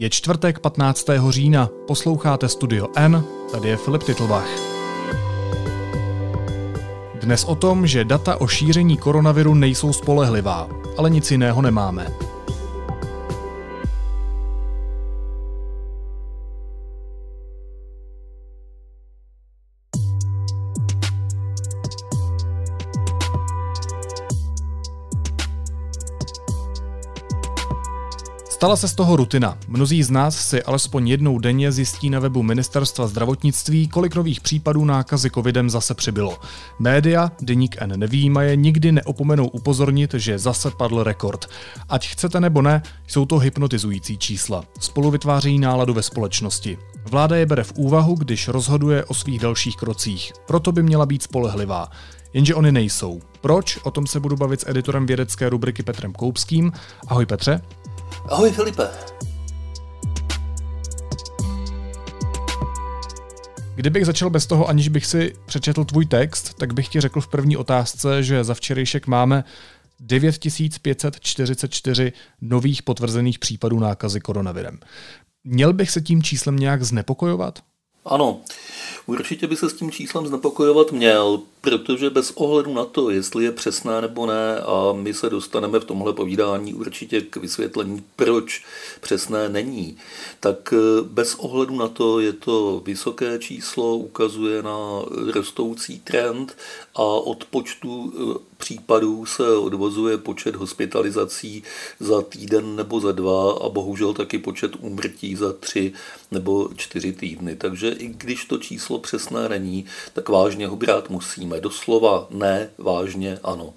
Je čtvrtek 15. října, posloucháte Studio N, tady je Filip Titlbach. Dnes o tom, že data o šíření koronaviru nejsou spolehlivá, ale nic jiného nemáme. Stala se z toho rutina. Mnozí z nás si alespoň jednou denně zjistí na webu Ministerstva zdravotnictví, kolik nových případů nákazy covidem zase přibylo. Média, deník N nevýjímaje, nikdy neopomenou upozornit, že zase padl rekord. Ať chcete nebo ne, jsou to hypnotizující čísla. Spolu vytváří náladu ve společnosti. Vláda je bere v úvahu, když rozhoduje o svých dalších krocích. Proto by měla být spolehlivá. Jenže oni nejsou. Proč? O tom se budu bavit s editorem vědecké rubriky Petrem Koupským. Ahoj Petře. Ahoj Filipe. Kdybych začal bez toho, aniž bych si přečetl tvůj text, tak bych ti řekl v první otázce, že za včerejšek máme 9544 nových potvrzených případů nákazy koronavirem. Měl bych se tím číslem nějak znepokojovat? Ano, určitě by se s tím číslem znepokojovat měl, protože bez ohledu na to, jestli je přesné nebo ne, a my se dostaneme v tomhle povídání určitě k vysvětlení, proč přesné není, tak eh, bez ohledu na to je to vysoké číslo, ukazuje na rostoucí trend a od počtu eh, případů se odvozuje počet hospitalizací za týden nebo za dva a bohužel taky počet úmrtí za tři nebo čtyři týdny. Takže i když to číslo přesné není, tak vážně ho brát musíme. Doslova ne, vážně ano.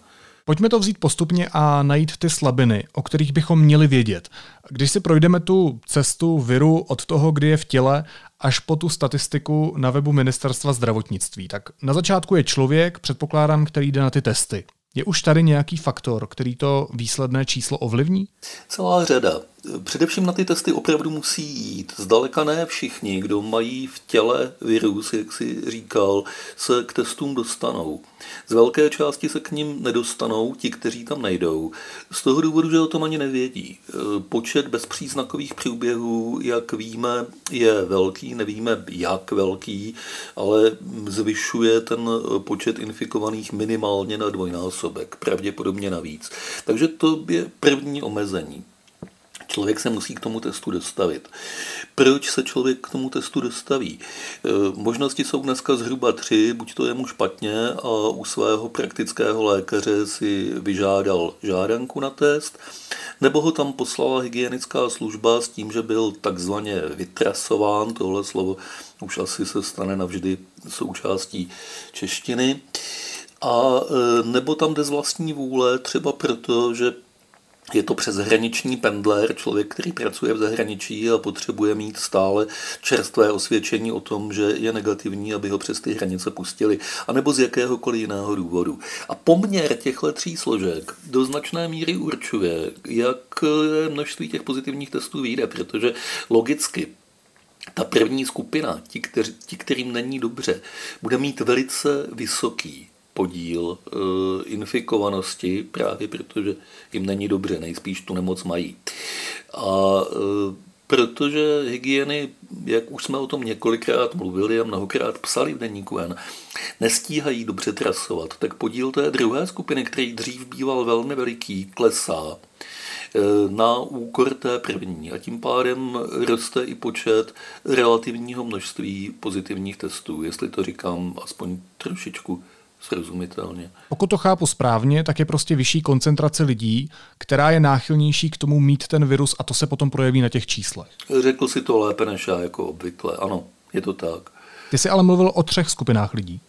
Pojďme to vzít postupně a najít ty slabiny, o kterých bychom měli vědět. Když si projdeme tu cestu viru od toho, kdy je v těle, až po tu statistiku na webu Ministerstva zdravotnictví, tak na začátku je člověk, předpokládám, který jde na ty testy. Je už tady nějaký faktor, který to výsledné číslo ovlivní? Celá řada. Především na ty testy opravdu musí jít. Zdaleka ne všichni, kdo mají v těle virus, jak si říkal, se k testům dostanou. Z velké části se k ním nedostanou ti, kteří tam nejdou. Z toho důvodu, že o tom ani nevědí. Počet bezpříznakových průběhů, jak víme, je velký, nevíme jak velký, ale zvyšuje ten počet infikovaných minimálně na dvojnásobek, pravděpodobně navíc. Takže to je první omezení. Člověk se musí k tomu testu dostavit. Proč se člověk k tomu testu dostaví? E, možnosti jsou dneska zhruba tři, buď to je mu špatně a u svého praktického lékaře si vyžádal žádanku na test, nebo ho tam poslala hygienická služba s tím, že byl takzvaně vytrasován, tohle slovo už asi se stane navždy součástí češtiny, a e, nebo tam jde z vlastní vůle, třeba proto, že je to přeshraniční pendler, člověk, který pracuje v zahraničí a potřebuje mít stále čerstvé osvědčení o tom, že je negativní, aby ho přes ty hranice pustili, anebo z jakéhokoliv jiného důvodu. A poměr těchto tří složek do značné míry určuje, jak množství těch pozitivních testů vyjde, protože logicky ta první skupina, ti, kteři, ti, kterým není dobře, bude mít velice vysoký podíl e, infikovanosti, právě protože jim není dobře, nejspíš tu nemoc mají. A e, protože hygieny, jak už jsme o tom několikrát mluvili a mnohokrát psali v deníku N, nestíhají dobře trasovat, tak podíl té druhé skupiny, který dřív býval velmi veliký, klesá e, na úkor té první a tím pádem roste i počet relativního množství pozitivních testů, jestli to říkám aspoň trošičku srozumitelně. Pokud to chápu správně, tak je prostě vyšší koncentrace lidí, která je náchylnější k tomu mít ten virus a to se potom projeví na těch číslech. Řekl si to lépe než já, jako obvykle. Ano, je to tak. Ty jsi ale mluvil o třech skupinách lidí.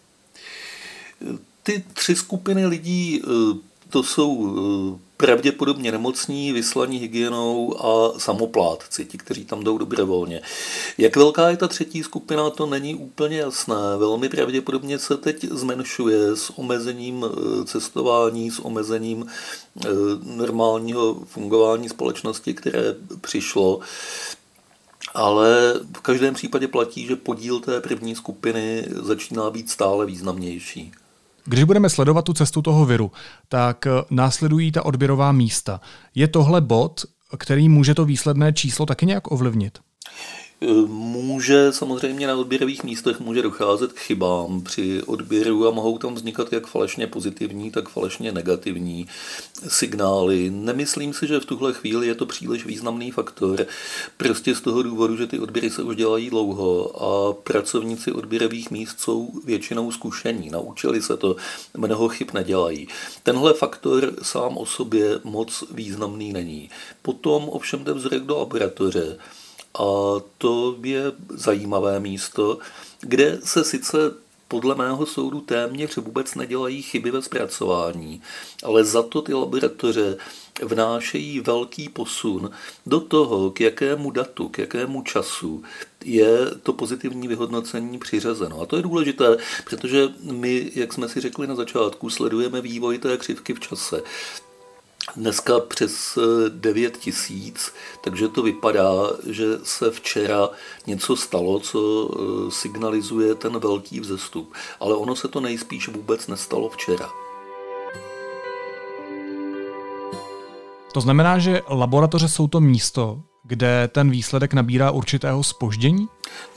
Ty tři skupiny lidí, eh, to jsou eh, pravděpodobně nemocní, vyslaní hygienou a samoplátci, ti, kteří tam jdou dobrovolně. Jak velká je ta třetí skupina, to není úplně jasné. Velmi pravděpodobně se teď zmenšuje s omezením eh, cestování, s omezením eh, normálního fungování společnosti, které přišlo. Ale v každém případě platí, že podíl té první skupiny začíná být stále významnější. Když budeme sledovat tu cestu toho viru, tak eh, následují ta odběrová místa. Je tohle bod, který může to výsledné číslo taky nějak ovlivnit? Může samozřejmě na odběrových místech může docházet k chybám při odběru a mohou tam vznikat jak falešně pozitivní, tak falešně negativní signály. Nemyslím si, že v tuhle chvíli je to příliš významný faktor, prostě z toho důvodu, že ty odběry se už dělají dlouho a pracovníci odběrových míst jsou většinou zkušení, naučili se to, mnoho chyb nedělají. Tenhle faktor sám o sobě moc významný není. Potom ovšem jde vzorek do laboratoře, a to je zajímavé místo, kde se sice podle mého soudu téměř vůbec nedělají chyby ve zpracování, ale za to ty laboratoře vnášejí velký posun do toho, k jakému datu, k jakému času je to pozitivní vyhodnocení přiřazeno. A to je důležité, protože my, jak jsme si řekli na začátku, sledujeme vývoj té křivky v čase. Dneska přes 9 eh, tisíc, takže to vypadá, že se včera něco stalo, co eh, signalizuje ten velký vzestup. Ale ono se to nejspíš vůbec nestalo včera. To znamená, že laboratoře jsou to místo, kde ten výsledek nabírá určitého spoždění?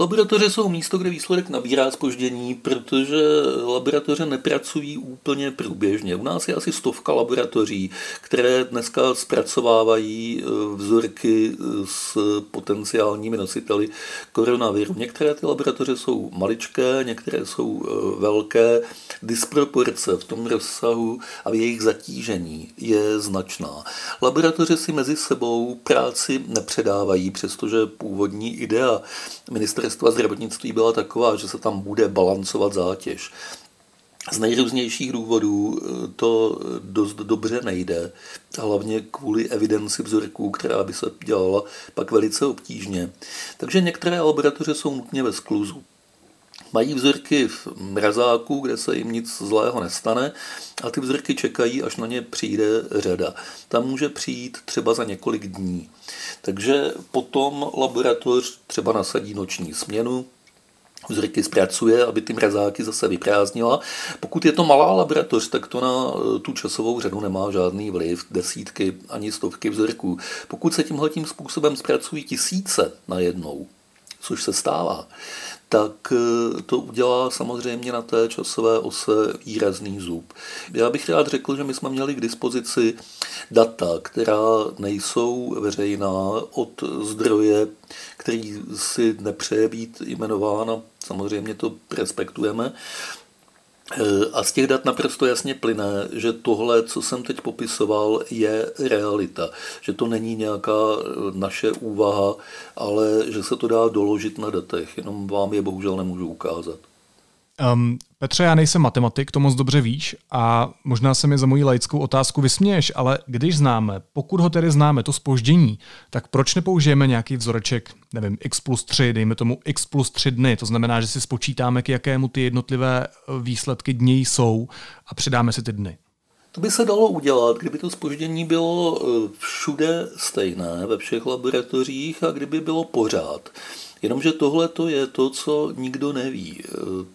Laboratoře jsou místo, kde výsledek nabírá spoždění, protože laboratoře nepracují úplně průběžně. U nás je asi stovka laboratoří, které dneska zpracovávají eh, vzorky eh, s potenciálními nositeli koronaviru. Některé ty laboratoře jsou maličké, některé jsou eh, velké. Disproporce v tom rozsahu a v jejich zatížení je značná. Laboratoře si mezi sebou práci nepředávají, přestože původní idea ministerstva zdravotnictví byla taková, že se tam bude balancovat zátěž. Z nejrůznějších důvodů eh, to dost dobře nejde, hlavně kvůli evidenci vzorků, která by se dělala pak velice obtížně. Takže některé laboratoře jsou nutně ve skluzu. Mají vzorky v mrazáku, kde se jim nic zlého nestane a ty vzorky čekají, až na ně přijde řada. Tam může přijít třeba za několik dní. Takže potom laboratoř třeba nasadí noční směnu, vzorky zpracuje, aby ty mrazáky zase vyprázdnila. Pokud je to malá laboratoř, tak to na eh, tu časovou řadu nemá žádný vliv, desítky ani stovky vzorků. Pokud se tímhle tím způsobem zpracují tisíce najednou, což se stává, tak eh, to udělá samozřejmě na té časové ose výrazný zub. Já bych rád řekl, že my jsme měli k dispozici data, která nejsou veřejná od zdroje, který si nepřeje být jmenován a samozřejmě to respektujeme, a z těch dat naprosto jasně plyne, že tohle, co jsem teď popisoval, je realita. Že to není nějaká naše úvaha, ale že se to dá doložit na datech, jenom vám je bohužel nemůžu ukázat. Um, Petře, já nejsem matematik, to moc dobře víš a možná se mi za moji laickou otázku vysměješ, ale když známe, pokud ho tedy známe, to spoždění, tak proč nepoužijeme nějaký vzoreček, nevím, x plus 3, dejme tomu x plus 3 dny, to znamená, že si spočítáme, k jakému ty jednotlivé eh, výsledky dní jsou a přidáme si ty dny. To by se dalo udělat, kdyby to spoždění bylo eh, všude stejné, ve všech laboratořích a kdyby bylo pořád. Jenomže tohle to je to, co nikdo neví.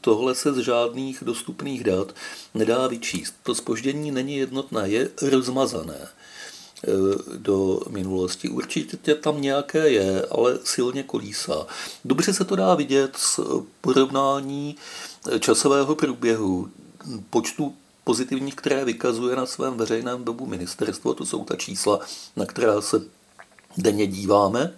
Tohle se z žádných dostupných dat nedá vyčíst. To spoždění není jednotné, je rozmazané eh, do minulosti. Určitě tam nějaké je, ale silně kolísá. Dobře se to dá vidět z porovnání časového průběhu počtu pozitivních, které vykazuje na svém veřejném webu ministerstvo, to jsou ta čísla, na která se denně díváme.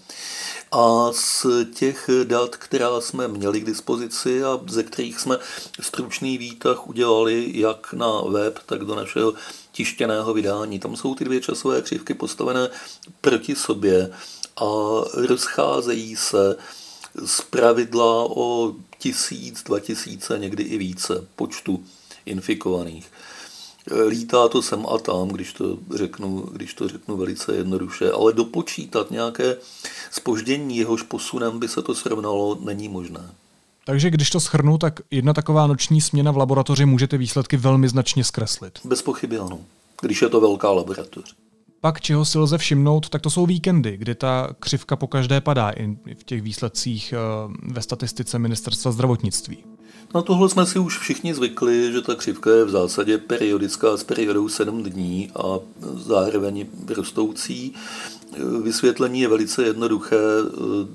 A z těch dat, která jsme měli k dispozici a ze kterých jsme stručný výtah udělali jak na web, tak do našeho tištěného vydání, tam jsou ty dvě časové křivky postavené proti sobě a rozcházejí se z pravidla o tisíc, dva tisíce, někdy i více počtu infikovaných. Lítá to sem a tam, když to řeknu, když to řeknu velice jednoduše, ale dopočítat nějaké spoždění jehož posunem by se to srovnalo, není možné. Takže když to schrnu, tak jedna taková noční směna v laboratoři může ty výsledky velmi značně zkreslit. Bez pochyby ano, když je to velká laboratoř. Pak, čeho si lze všimnout, tak to jsou víkendy, kdy ta křivka po každé padá i v těch výsledcích eh, ve statistice ministerstva zdravotnictví. Na tohle jsme si už všichni zvykli, že ta křivka je v zásadě periodická s periodou 7 dní a zároveň rostoucí. Vysvětlení je velice jednoduché.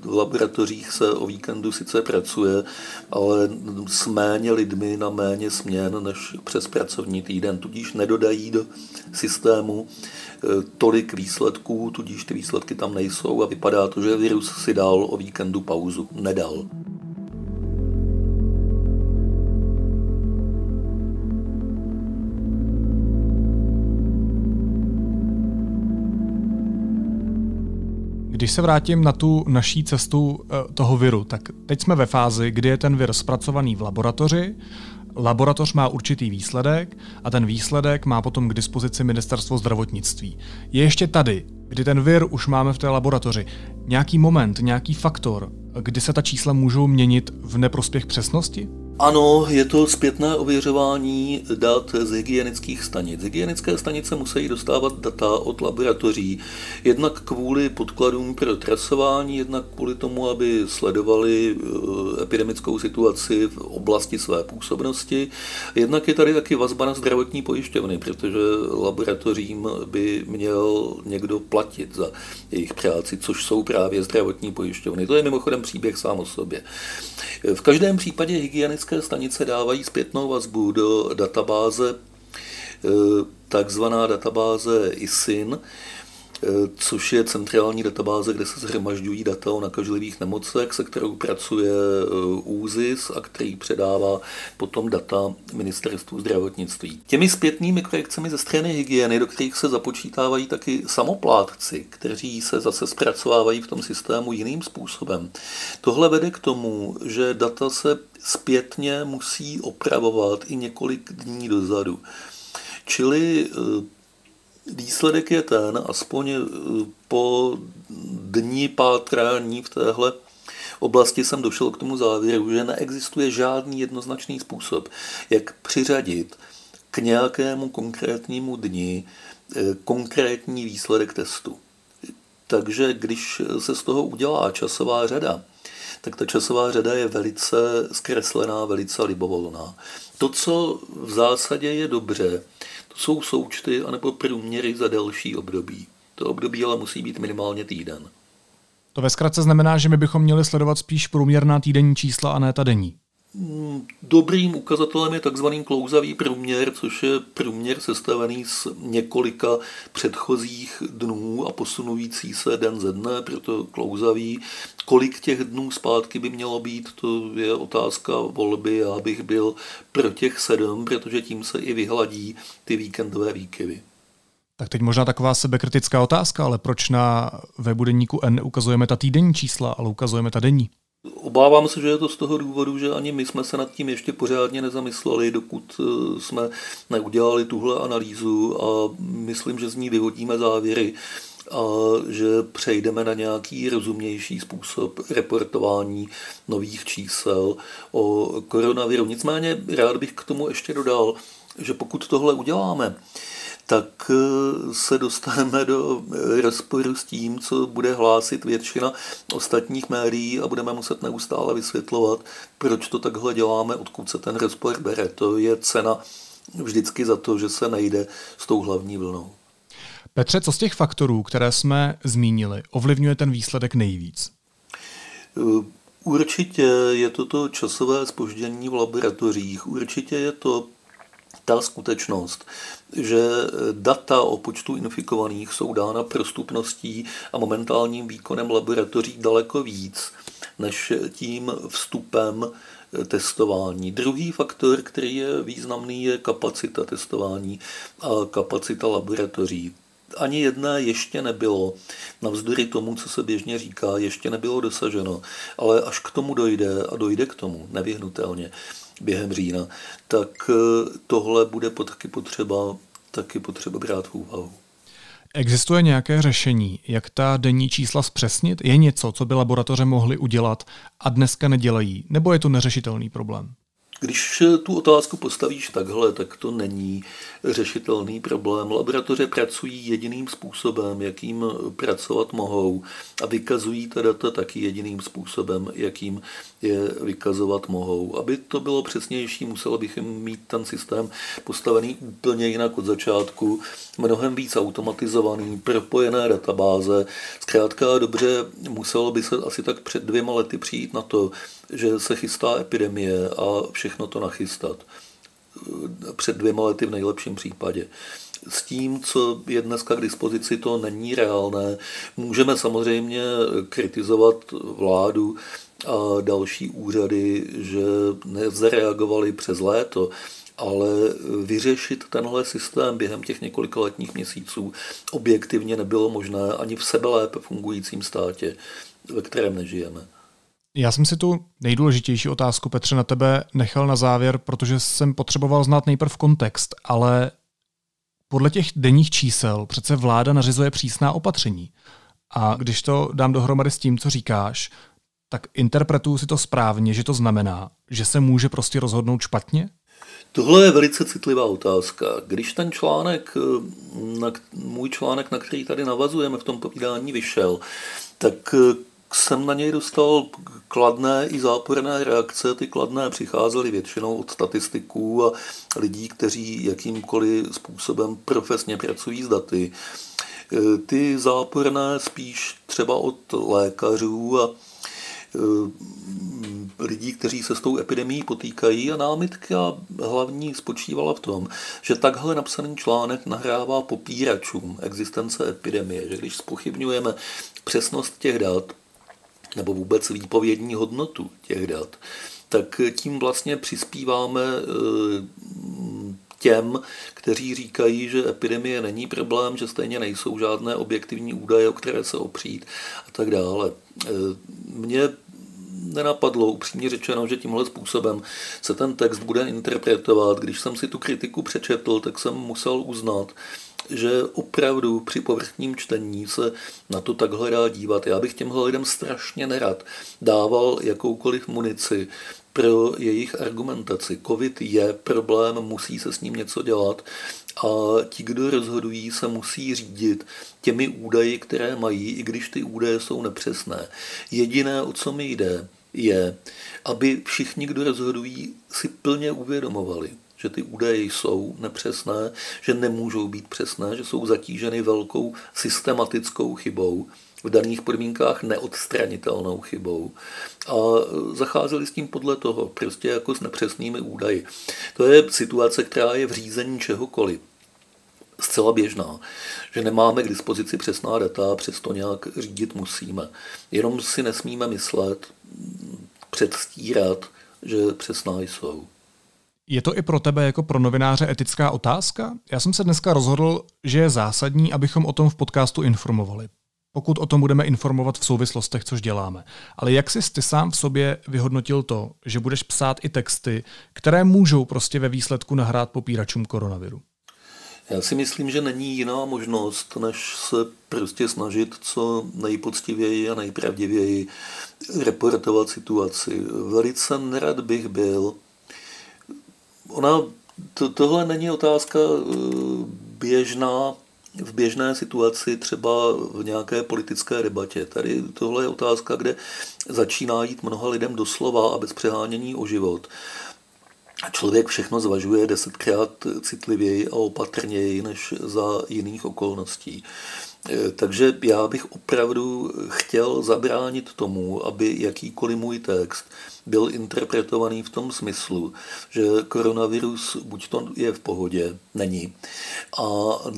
V laboratořích se o víkendu sice pracuje, ale s méně lidmi na méně směn než přes pracovní týden, tudíž nedodají do systému tolik výsledků, tudíž ty výsledky tam nejsou a vypadá to, že virus si dal o víkendu pauzu. Nedal. Když se vrátím na tu naší cestu eh, toho viru, tak teď jsme ve fázi, kdy je ten vir zpracovaný v laboratoři, laboratoř má určitý výsledek a ten výsledek má potom k dispozici ministerstvo zdravotnictví. Je ještě tady, kdy ten vir už máme v té laboratoři, nějaký moment, nějaký faktor, kdy se ta čísla můžou měnit v neprospěch přesnosti? Ano, je to zpětné ověřování dat z hygienických stanic. Hygienické stanice musí dostávat data od laboratoří, jednak kvůli podkladům pro trasování, jednak kvůli tomu, aby sledovali eh, epidemickou situaci v oblasti své působnosti. Jednak je tady taky vazba na zdravotní pojišťovny, protože laboratořím by měl někdo platit za jejich práci, což jsou právě zdravotní pojišťovny. To je mimochodem příběh sám o sobě. V každém případě hygienické stanice dávají zpětnou vazbu do databáze, eh, takzvaná databáze ISIN, což je centrální databáze, kde se zhromažďují data o nakažlivých nemocech, se kterou pracuje eh, ÚZIS a který předává potom data ministerstvu zdravotnictví. Těmi zpětnými korekcemi ze strany hygieny, do kterých se započítávají taky samoplátci, kteří se zase zpracovávají v tom systému jiným způsobem. Tohle vede k tomu, že data se zpětně musí opravovat i několik dní dozadu. Čili eh, Výsledek je ten, aspoň eh, po dní pátrání v téhle oblasti jsem došel k tomu závěru, že neexistuje žádný jednoznačný způsob, jak přiřadit k nějakému konkrétnímu dni eh, konkrétní výsledek testu. Takže když se z toho udělá časová řada, tak ta časová řada je velice zkreslená, velice libovolná. To, co v zásadě je dobře, jsou součty anebo průměry za delší období. To období ale musí být minimálně týden. To ve zkratce znamená, že my bychom měli sledovat spíš průměrná týdenní čísla a ne ta denní. Mm, dobrým ukazatelem je takzvaný klouzavý průměr, což je průměr sestavený z několika předchozích dnů a posunující se den ze dne, proto klouzavý. Kolik těch dnů zpátky by mělo být, to je otázka volby. Já bych byl pro těch sedm, protože tím se i vyhladí ty víkendové výkyvy. Tak teď možná taková sebekritická otázka, ale proč na webu deníku N ukazujeme ta týdenní čísla, ale ukazujeme ta denní? Obávám se, že je to z toho důvodu, že ani my jsme se nad tím ještě pořádně nezamysleli, dokud eh, jsme neudělali tuhle analýzu a myslím, že z ní vyvodíme závěry a že přejdeme na nějaký rozumnější způsob reportování nových čísel o koronaviru. Nicméně rád bych k tomu ještě dodal, že pokud tohle uděláme, tak eh, se dostaneme do eh, rozporu s tím, co bude hlásit většina ostatních médií a budeme muset neustále vysvětlovat, proč to takhle děláme, odkud se ten rozpor bere. To je cena vždycky za to, že se nejde s tou hlavní vlnou. Petře, co z těch faktorů, které jsme zmínili, ovlivňuje ten výsledek nejvíc? Eh, určitě je to to časové spoždění v laboratořích, určitě je to ta skutečnost, že data o počtu infikovaných jsou dána prostupností a momentálním výkonem laboratoří daleko víc než tím vstupem testování. Druhý faktor, který je významný, je kapacita testování a kapacita laboratoří. Ani jedné ještě nebylo, navzdory tomu, co se běžně říká, ještě nebylo dosaženo, ale až k tomu dojde a dojde k tomu nevyhnutelně, během října, tak eh, tohle bude taky potřeba, taky potřeba brát v úvahu. Existuje nějaké řešení, jak ta denní čísla zpřesnit? Je něco, co by laboratoře mohly udělat a dneska nedělají? Nebo je to neřešitelný problém? Když tu otázku postavíš takhle, tak to není řešitelný problém. Laboratoře pracují jediným způsobem, jakým pracovat mohou a vykazují ta data taky jediným způsobem, jakým je vykazovat mohou. Aby to bylo přesnější, muselo bychom mít ten systém postavený úplně jinak od začátku, mnohem víc automatizovaný, propojené databáze. Zkrátka dobře, muselo by se asi tak před dvěma lety přijít na to, že se chystá epidemie a všechno to nachystat. Před dvěma lety v nejlepším případě. S tím, co je dneska k dispozici, to není reálné. Můžeme samozřejmě kritizovat vládu a další úřady, že nezareagovali přes léto, ale vyřešit tenhle systém během těch několika letních měsíců objektivně nebylo možné ani v sebe lépe fungujícím státě, ve kterém nežijeme. Já jsem si tu nejdůležitější otázku, Petře, na tebe nechal na závěr, protože jsem potřeboval znát nejprv kontext, ale podle těch denních čísel přece vláda nařizuje přísná opatření. A když to dám dohromady s tím, co říkáš, tak interpretuju si to správně, že to znamená, že se může prostě rozhodnout špatně? Tohle je velice citlivá otázka. Když ten článek, na, můj článek, na který tady navazujeme v tom povídání, vyšel, tak jsem na něj dostal kladné i záporné reakce. Ty kladné přicházely většinou od statistiků a lidí, kteří jakýmkoliv způsobem profesně pracují s daty. Ty záporné spíš třeba od lékařů a e, lidí, kteří se s tou epidemí potýkají a námitka hlavní spočívala v tom, že takhle napsaný článek nahrává popíračům existence epidemie, že když spochybňujeme přesnost těch dat, nebo vůbec výpovědní hodnotu těch dat, tak tím vlastně přispíváme eh, těm, kteří říkají, že epidemie není problém, že stejně nejsou žádné objektivní údaje, o které se opřít a tak dále. Eh, Mně nenapadlo, upřímně řečeno, že tímhle způsobem se ten text bude interpretovat. Když jsem si tu kritiku přečetl, tak jsem musel uznat, že opravdu při povrchním čtení se na to takhle dá dívat. Já bych těmhle lidem strašně nerad dával jakoukoliv munici pro jejich argumentaci. Covid je problém, musí se s ním něco dělat a ti, kdo rozhodují, se musí řídit těmi údaji, které mají, i když ty údaje jsou nepřesné. Jediné, o co mi jde, je, aby všichni, kdo rozhodují, si plně uvědomovali, že ty údaje jsou nepřesné, že nemůžou být přesné, že jsou zatíženy velkou systematickou chybou, v daných podmínkách neodstranitelnou chybou a zacházeli s tím podle toho, prostě jako s nepřesnými údaji. To je situace, která je v řízení čehokoliv zcela běžná, že nemáme k dispozici přesná data přesto nějak řídit musíme. Jenom si nesmíme myslet, předstírat, že přesná jsou. Je to i pro tebe jako pro novináře etická otázka? Já jsem se dneska rozhodl, že je zásadní, abychom o tom v podcastu informovali. Pokud o tom budeme informovat v souvislostech, což děláme. Ale jak jsi ty sám v sobě vyhodnotil to, že budeš psát i texty, které můžou prostě ve výsledku nahrát popíračům koronaviru? Já si myslím, že není jiná možnost, než se prostě snažit co nejpoctivěji a nejpravdivěji reportovat situaci. Velice nerad bych byl, Ona, to, tohle není otázka eh, běžná v běžné situaci, třeba v nějaké politické debatě. Tady tohle je otázka, kde začíná jít mnoha lidem doslova a bez přehánění o život. A člověk všechno zvažuje desetkrát citlivěji a opatrněji než za jiných okolností. Eh, takže já bych opravdu chtěl zabránit tomu, aby jakýkoliv můj text byl interpretovaný v tom smyslu, že koronavirus buď to je v pohodě, není, a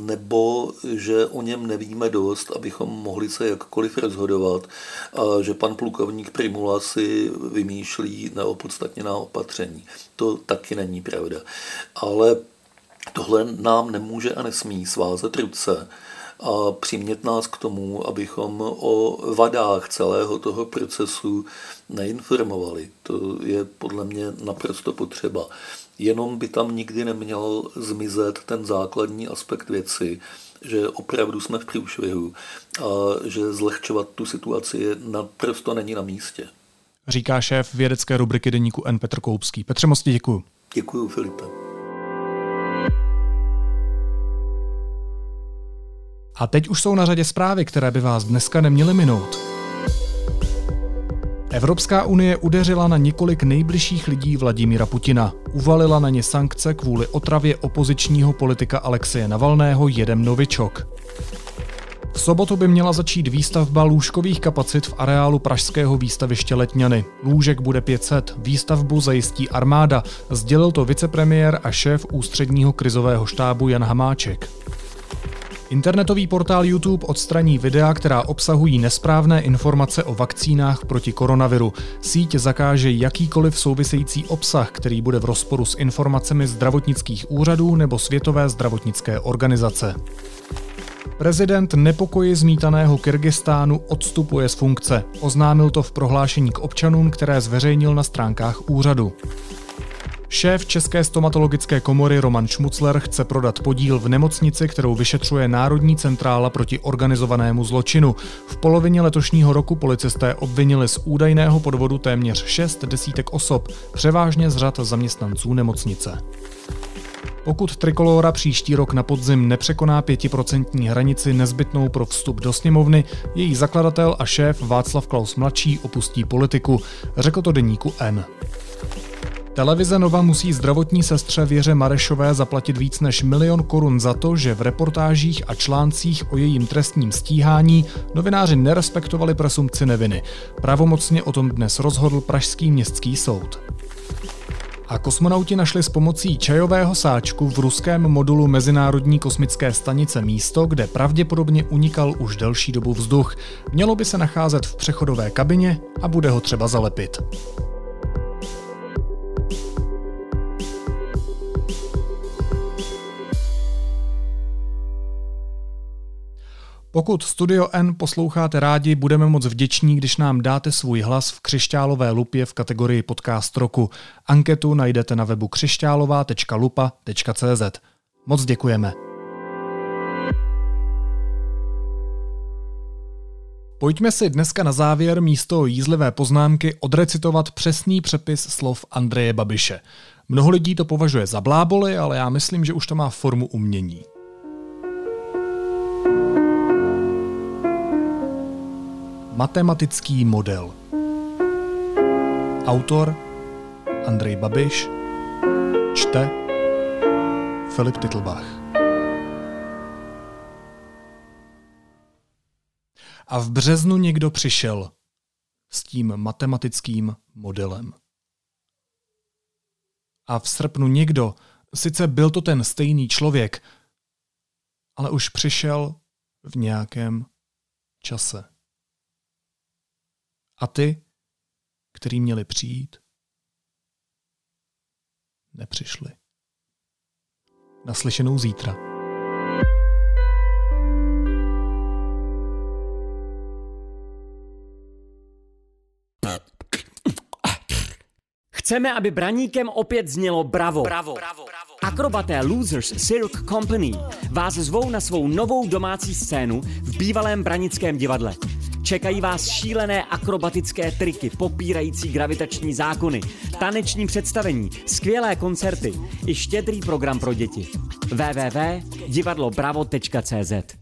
nebo že o něm nevíme dost, abychom mohli se jakkoliv rozhodovat a že pan plukovník Primula si vymýšlí neopodstatněná opatření. To taky není pravda. Ale tohle nám nemůže a nesmí svázet ruce a přimět nás k tomu, abychom o vadách celého toho procesu neinformovali. To je podle mě naprosto potřeba. Jenom by tam nikdy neměl zmizet ten základní aspekt věci, že opravdu jsme v průšvihu a že zlehčovat tu situaci naprosto není na místě. říká šéf vědecké rubriky deníku N. Petr Koupský. Petře, moc děkuji. Děkuji, Filipe. A teď už jsou na řadě zprávy, které by vás dneska neměly minout. Evropská unie udeřila na několik nejbližších lidí Vladimíra Putina. Uvalila na ně sankce kvůli otravě opozičního politika Alexeje Navalného jedem Novičok. V sobotu by měla začít výstavba lůžkových kapacit v areálu pražského výstaviště Letňany. Lůžek bude 500, výstavbu zajistí armáda, sdělil to vicepremiér a šéf ústředního krizového štábu Jan Hamáček. Internetový portál YouTube odstraní videa, která obsahují nesprávné informace o vakcínách proti koronaviru. Síť zakáže jakýkoliv související obsah, který bude v rozporu s informacemi zdravotnických úřadů nebo Světové zdravotnické organizace. Prezident nepokoji zmítaného Kyrgyzstánu odstupuje z funkce. Oznámil to v prohlášení k občanům, které zveřejnil na stránkách úřadu. Šéf České stomatologické komory Roman Šmucler chce prodat podíl v nemocnici, kterou vyšetřuje Národní centrála proti organizovanému zločinu. V polovině letošního roku policisté obvinili z údajného podvodu téměř šest desítek osob, převážně z řad zaměstnanců nemocnice. Pokud Trikolora příští rok na podzim nepřekoná pětiprocentní hranici nezbytnou pro vstup do sněmovny, její zakladatel a šéf Václav Klaus mladší opustí politiku, řekl to deníku N. Televize Nova musí zdravotní sestře Věře Marešové zaplatit víc než milion korun za to, že v reportážích a článcích o jejím trestním stíhání novináři nerespektovali presumci neviny. Pravomocně o tom dnes rozhodl Pražský městský soud. A kosmonauti našli s pomocí čajového sáčku v ruském modulu Mezinárodní kosmické stanice místo, kde pravděpodobně unikal už delší dobu vzduch. Mělo by se nacházet v přechodové kabině a bude ho třeba zalepit. Pokud Studio N posloucháte rádi, budeme moc vděční, když nám dáte svůj hlas v křišťálové lupě v kategorii podcast roku. Anketu najdete na webu křišťálová.lupa.cz. Moc děkujeme. Pojďme si dneska na závěr místo jízlivé poznámky odrecitovat přesný přepis slov Andreje Babiše. Mnoho lidí to považuje za bláboli, ale já myslím, že už to má formu umění. Matematický model. Autor Andrej Babiš. Čte Filip Titlbach. A v březnu někdo přišel s tím matematickým modelem. A v srpnu někdo, sice byl to ten stejný člověk, ale už přišel v nějakém čase. A ty, který měli přijít, nepřišli. Naslyšenou zítra. Chceme, aby braníkem opět znělo bravo. Bravo. bravo. Akrobaté Losers Cirque Company vás zvou na svou novou domácí scénu v bývalém branickém divadle. Čekají vás šílené akrobatické triky, popírající gravitační zákony, taneční představení, skvělé koncerty i štědrý program pro děti. www.divadlobravo.cz